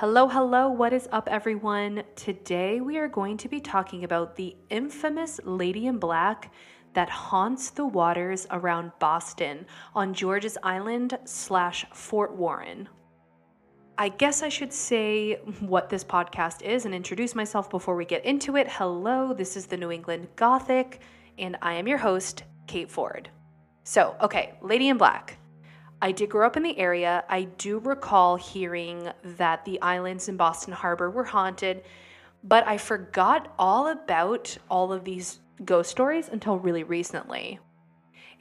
Hello, hello, what is up, everyone? Today we are going to be talking about the infamous Lady in Black that haunts the waters around Boston on George's Island slash Fort Warren. I guess I should say what this podcast is and introduce myself before we get into it. Hello, this is the New England Gothic, and I am your host, Kate Ford. So, okay, Lady in Black. I did grow up in the area. I do recall hearing that the islands in Boston Harbor were haunted, but I forgot all about all of these ghost stories until really recently.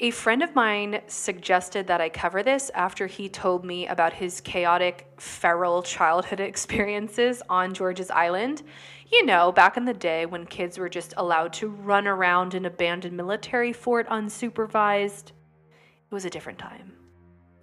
A friend of mine suggested that I cover this after he told me about his chaotic, feral childhood experiences on George's Island. You know, back in the day when kids were just allowed to run around an abandoned military fort unsupervised. It was a different time.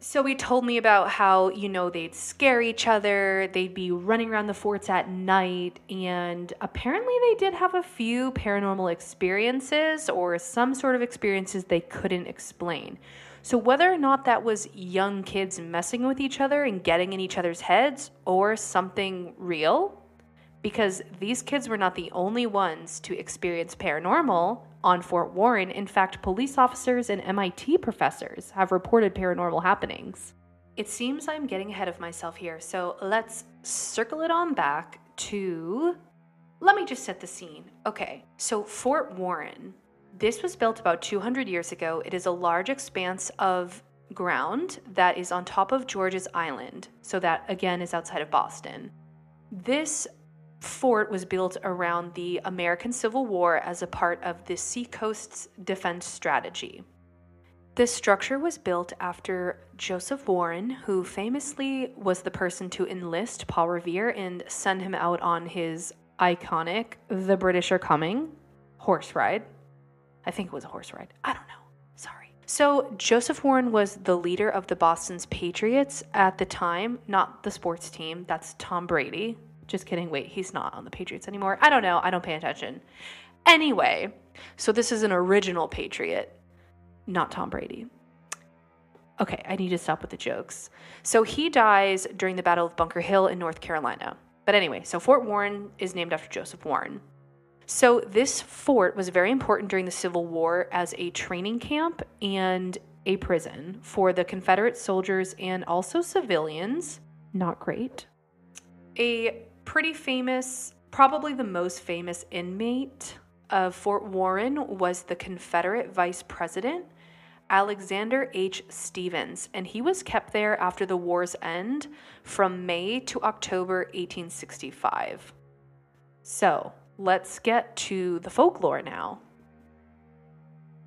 So he told me about how, you know, they'd scare each other, they'd be running around the forts at night, and apparently they did have a few paranormal experiences or some sort of experiences they couldn't explain. So, whether or not that was young kids messing with each other and getting in each other's heads or something real, because these kids were not the only ones to experience paranormal on Fort Warren. In fact, police officers and MIT professors have reported paranormal happenings. It seems I'm getting ahead of myself here, so let's circle it on back to. Let me just set the scene. Okay, so Fort Warren. This was built about 200 years ago. It is a large expanse of ground that is on top of George's Island. So, that again is outside of Boston. This fort was built around the American Civil War as a part of the Seacoast's defense strategy. This structure was built after Joseph Warren, who famously was the person to enlist Paul Revere and send him out on his iconic The British Are Coming horse ride. I think it was a horse ride. I don't know. Sorry. So, Joseph Warren was the leader of the Boston's Patriots at the time, not the sports team. That's Tom Brady, just kidding. Wait, he's not on the Patriots anymore. I don't know. I don't pay attention. Anyway, so this is an original Patriot, not Tom Brady. Okay, I need to stop with the jokes. So he dies during the Battle of Bunker Hill in North Carolina. But anyway, so Fort Warren is named after Joseph Warren. So this fort was very important during the Civil War as a training camp and a prison for the Confederate soldiers and also civilians. Not great. A pretty famous, probably the most famous inmate of Fort Warren was the Confederate Vice President, Alexander H. Stephens, and he was kept there after the war's end from May to October 1865. So, let's get to the folklore now.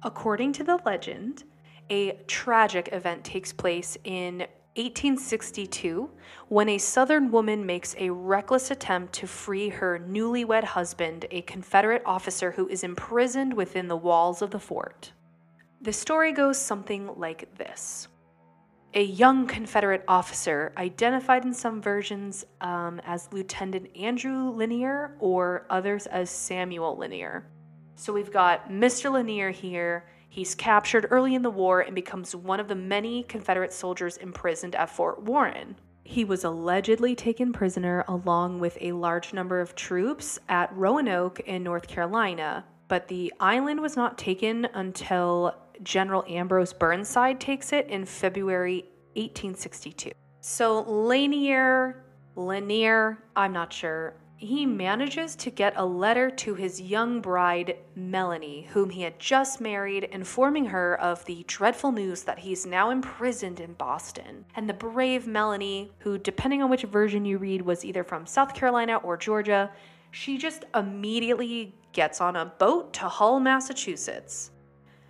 According to the legend, a tragic event takes place in 1862 when a Southern woman makes a reckless attempt to free her newlywed husband, a Confederate officer who is imprisoned within the walls of the fort. The story goes something like this. A young Confederate officer, identified in some versions um, as Lieutenant Andrew Lanier or others as Samuel Lanier. So we've got Mr. Lanier here He's captured early in the war and becomes one of the many Confederate soldiers imprisoned at Fort Warren. He was allegedly taken prisoner along with a large number of troops at Roanoke in North Carolina, but the island was not taken until General Ambrose Burnside takes it in February 1862. So Lanier, Lanier, I'm not sure, he manages to get a letter to his young bride, Melanie, whom he had just married, informing her of the dreadful news that he's now imprisoned in Boston. And the brave Melanie, who, depending on which version you read, was either from South Carolina or Georgia, she just immediately gets on a boat to Hull, Massachusetts.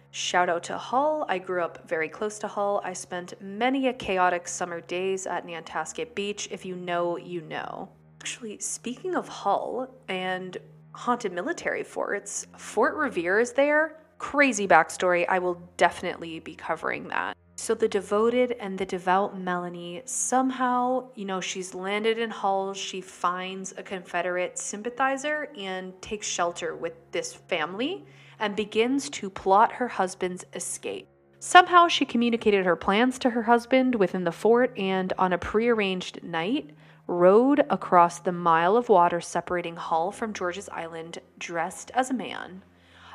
Shout out to Hull. I grew up very close to Hull. I spent many a chaotic summer days at Nantasket Beach. If you know, you know. Actually, speaking of Hull and haunted military forts, Fort Revere is there. Crazy backstory. I will definitely be covering that. So, the devoted and the devout Melanie somehow, you know, she's landed in Hull. She finds a Confederate sympathizer and takes shelter with this family and begins to plot her husband's escape. Somehow, she communicated her plans to her husband within the fort, and on a prearranged night, rode across the mile of water separating Hull from George's Island dressed as a man.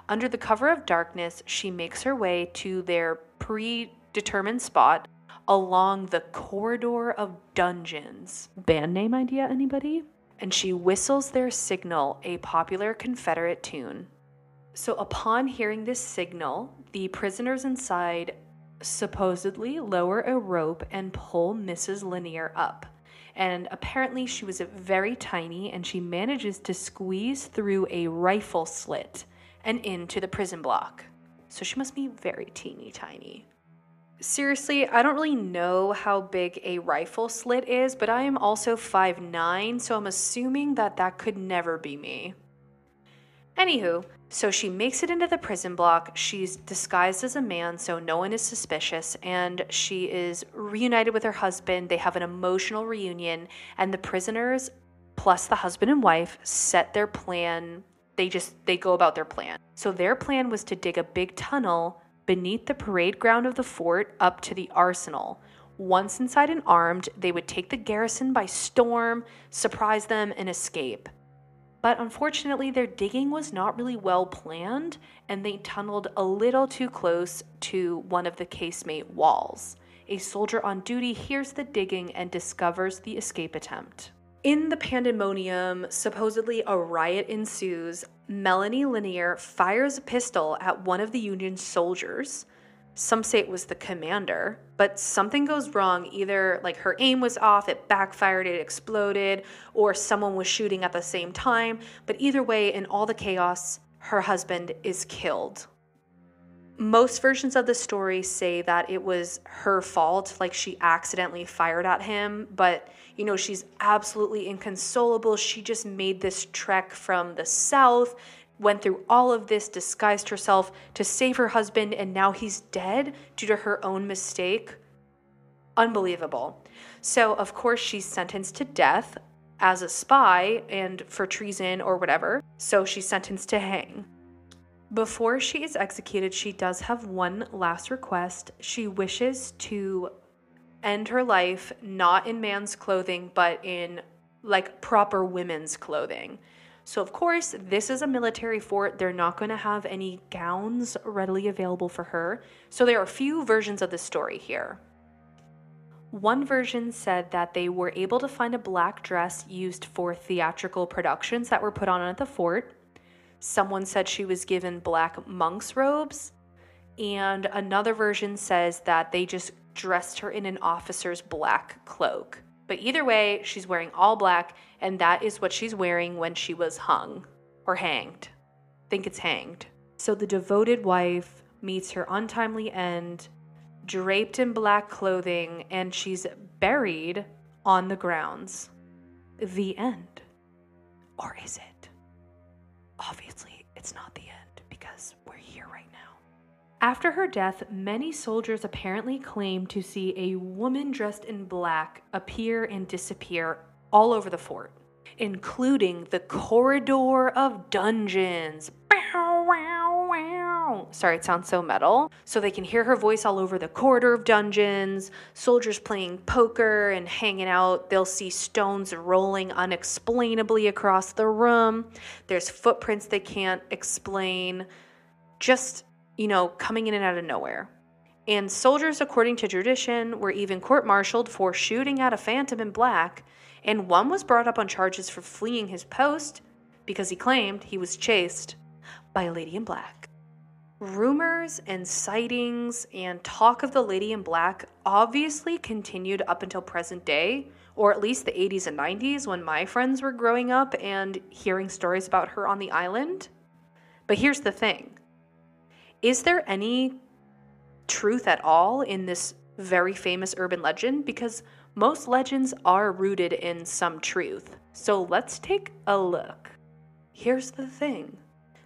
Under the cover of darkness, she makes her way to their predetermined spot along the corridor of dungeons. Band name idea, anybody? And she whistles their signal, a popular Confederate tune. So, upon hearing this signal, the prisoners inside supposedly lower a rope and pull Mrs. Lanier up and apparently she was very tiny and she manages to squeeze through a rifle slit and into the prison block. So she must be very teeny tiny. Seriously, I don't really know how big a rifle slit is, but I am also 5'9, so I'm assuming that that could never be me. Anywho, so she makes it into the prison block. She's disguised as a man, so no one is suspicious, and she is reunited with her husband. They have an emotional reunion, and the prisoners, plus the husband and wife, set their plan. They just they go about their plan. So their plan was to dig a big tunnel beneath the parade ground of the fort up to the arsenal. Once inside and armed, they would take the garrison by storm, surprise them, and escape. But unfortunately, their digging was not really well planned, and they tunneled a little too close to one of the casemate walls. A soldier on duty hears the digging and discovers the escape attempt. In the pandemonium, supposedly a riot ensues. Melanie Lanier fires a pistol at one of the Union soldiers. Some say it was the commander, but something goes wrong. Either like her aim was off, it backfired, it exploded, or someone was shooting at the same time. But either way, in all the chaos, her husband is killed. Most versions of the story say that it was her fault, like she accidentally fired at him, but you know, she's absolutely inconsolable. She just made this trek from the south went through all of this, disguised herself to save her husband, and now he's dead due to her own mistake. Unbelievable. So, of course, she's sentenced to death as a spy and for treason or whatever. So, she's sentenced to hang. Before she is executed, she does have one last request. She wishes to end her life not in man's clothing, but in like proper women's clothing. So, of course, this is a military fort. They're not going to have any gowns readily available for her. So, there are a few versions of the story here. One version said that they were able to find a black dress used for theatrical productions that were put on at the fort. Someone said she was given black monk's robes. And another version says that they just dressed her in an officer's black cloak. But either way, she's wearing all black, and that is what she's wearing when she was hung or hanged. I think it's hanged. So the devoted wife meets her untimely end, draped in black clothing, and she's buried on the grounds. The end. Or is it? Obviously, it's not the end because we're here right now. After her death, many soldiers apparently claimed to see a woman dressed in black appear and disappear all over the fort, including the corridor of dungeons. Bow, wow, wow. Sorry, it sounds so metal. So they can hear her voice all over the corridor of dungeons, soldiers playing poker and hanging out. They'll see stones rolling unexplainably across the room. There's footprints they can't explain. Just you know, coming in and out of nowhere. And soldiers, according to tradition, were even court martialed for shooting at a phantom in black, and one was brought up on charges for fleeing his post because he claimed he was chased by a lady in black. Rumors and sightings and talk of the lady in black obviously continued up until present day, or at least the 80s and 90s when my friends were growing up and hearing stories about her on the island. But here's the thing is there any truth at all in this very famous urban legend? Because most legends are rooted in some truth. So let's take a look. Here's the thing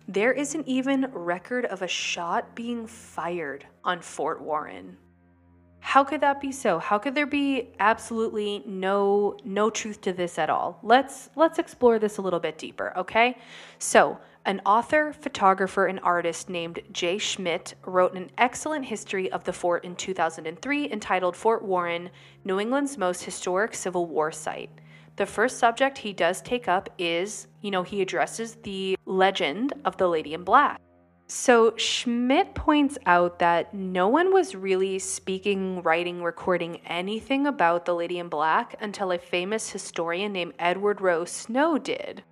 there isn't even record of a shot being fired on Fort Warren. How could that be so? How could there be absolutely no no truth to this at all? Let's let's explore this a little bit deeper, okay? So, an author, photographer, and artist named Jay Schmidt wrote an excellent history of the fort in 2003 entitled Fort Warren, New England's most historic Civil War site. the first subject he does take up is, you know, he addresses the legend of the Lady in Black. So Schmidt points out that no one was really speaking, writing, recording anything about the Lady in Black until a famous historian named Edward Rowe Snow did.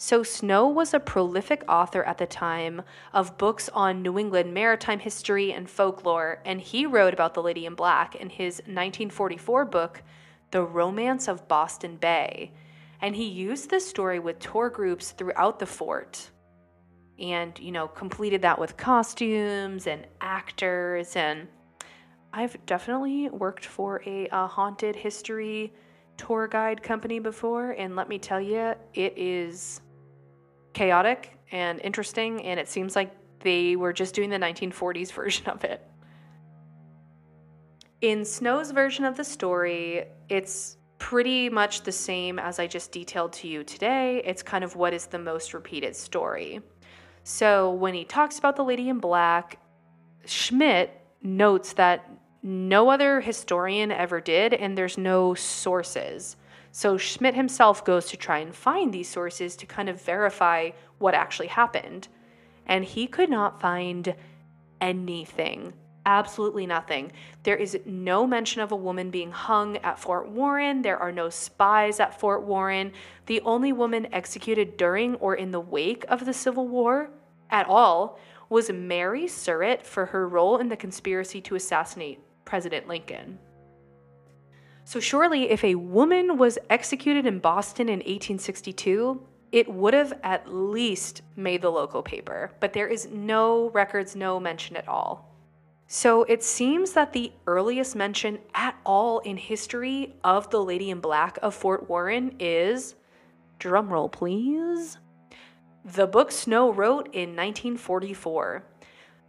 So, Snow was a prolific author at the time of books on New England maritime history and folklore, and he wrote about the Lady in Black in his 1944 book, The Romance of Boston Bay. And he used this story with tour groups throughout the fort and, you know, completed that with costumes and actors. And I've definitely worked for a, a haunted history tour guide company before, and let me tell you, it is chaotic and interesting, and it seems like they were just doing the 1940s version of it. In Snow's version of the story, it's pretty much the same as I just detailed to you today. It's kind of what is the most repeated story. So when he talks about the Lady in Black, Schmidt notes that no other historian ever did, and there's no sources. So Schmidt himself goes to try and find these sources to kind of verify what actually happened. And he could not find anything. Absolutely nothing. There is no mention of a woman being hung at Fort Warren. There are no spies at Fort Warren. The only woman executed during or in the wake of the Civil War at all was Mary Surratt for her role in the conspiracy to assassinate President Lincoln. So, surely, if a woman was executed in Boston in 1862, it would have at least made the local paper, but there is no records, no mention at all. So, it seems that the earliest mention at all in history of the Lady in Black of Fort Warren is, drumroll please, the book Snow wrote in 1944.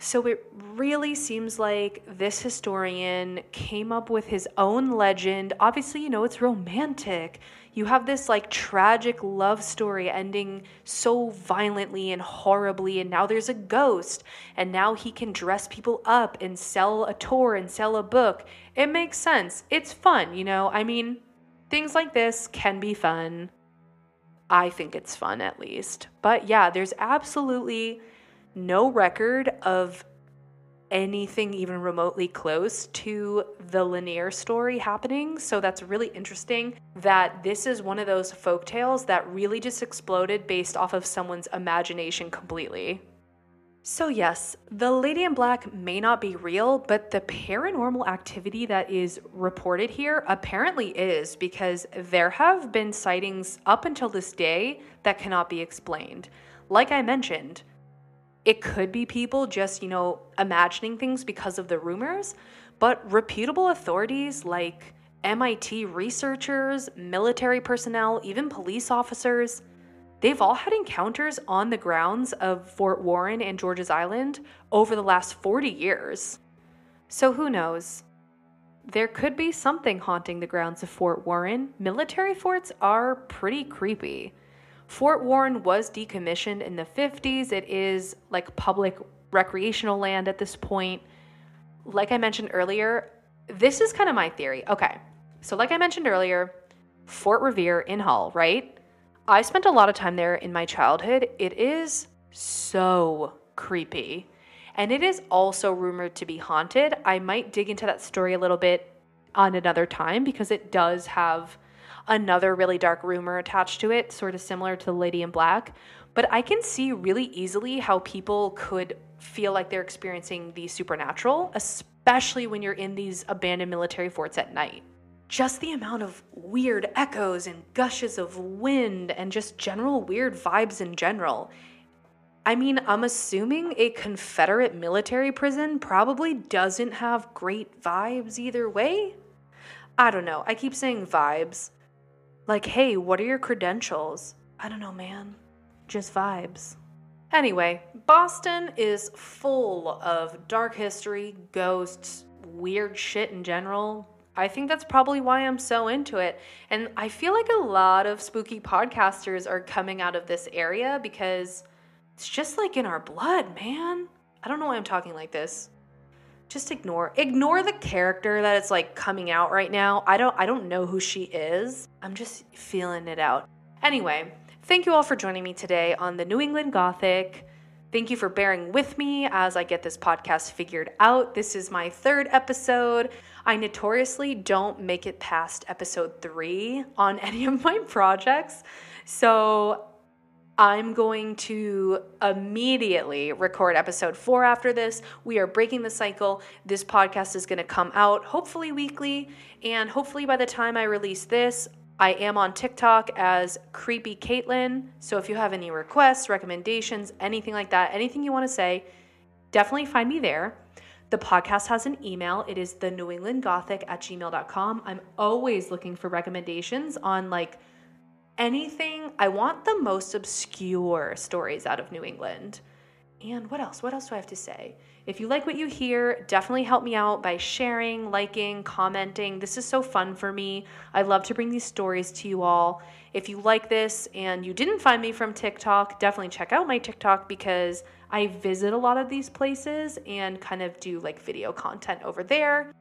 So it really seems like this historian came up with his own legend. Obviously, you know, it's romantic. You have this like tragic love story ending so violently and horribly, and now there's a ghost, and now he can dress people up and sell a tour and sell a book. It makes sense. It's fun, you know? I mean, things like this can be fun. I think it's fun at least. But yeah, there's absolutely no record of anything even remotely close to the Lanier story happening. So that's really interesting that this is one of those folk tales that really just exploded based off of someone's imagination completely. So, yes, the Lady in Black may not be real, but the paranormal activity that is reported here apparently is because there have been sightings up until this day that cannot be explained. Like I mentioned, it could be people just, you know, imagining things because of the rumors, but reputable authorities like MIT researchers, military personnel, even police officers, they've all had encounters on the grounds of Fort Warren and George's Island over the last 40 years. So who knows? There could be something haunting the grounds of Fort Warren. Military forts are pretty creepy. Fort Warren was decommissioned in the 50s. It is like public recreational land at this point. Like I mentioned earlier, this is kind of my theory. Okay, so like I mentioned earlier, Fort Revere in Hull, right? I spent a lot of time there in my childhood. It is so creepy. And it is also rumored to be haunted. I might dig into that story a little bit on another time because it does have another really dark rumor attached to it, sort of similar to Lady in Black. But I can see really easily how people could feel like they're experiencing the supernatural, especially when you're in these abandoned military forts at night. Just the amount of weird echoes and gushes of wind and just general weird vibes in general. I mean, I'm assuming a Confederate military prison probably doesn't have great vibes either way. I don't know. I keep saying vibes. Like, hey, what are your credentials? I don't know, man. Just vibes. Anyway, Boston is full of dark history, ghosts, weird shit in general. I think that's probably why I'm so into it. And I feel like a lot of spooky podcasters are coming out of this area because it's just like in our blood, man. I don't know why I'm talking like this. Just ignore ignore the character that it's like coming out right now. I don't I don't know who she is. I'm just feeling it out. Anyway, thank you all for joining me today on the New England Gothic. Thank you for bearing with me as I get this podcast figured out. This is my third episode. I notoriously don't make it past episode three on any of my projects. So I'm going to immediately record episode four after this. We are breaking the cycle. This podcast is going to come out hopefully weekly. And hopefully by the time I release this, I am on TikTok as Creepy Caitlin. So if you have any requests, recommendations, anything like that, anything you want to say, definitely find me there. The podcast has an email. It is the New England Gothic at gmail.com. I'm always looking for recommendations on like anything. I want the most obscure stories out of New England. And what else? What else do I have to say? If you like what you hear, definitely help me out by sharing, liking, commenting. This is so fun for me. I love to bring these stories to you all. If you like this and you didn't find me from TikTok, definitely check out my TikTok because I visit a lot of these places and kind of do like video content over there.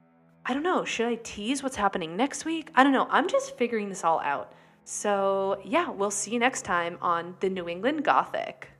I don't know, should I tease what's happening next week? I don't know. I'm just figuring this all out. So, yeah, we'll see you next time on the New England Gothic.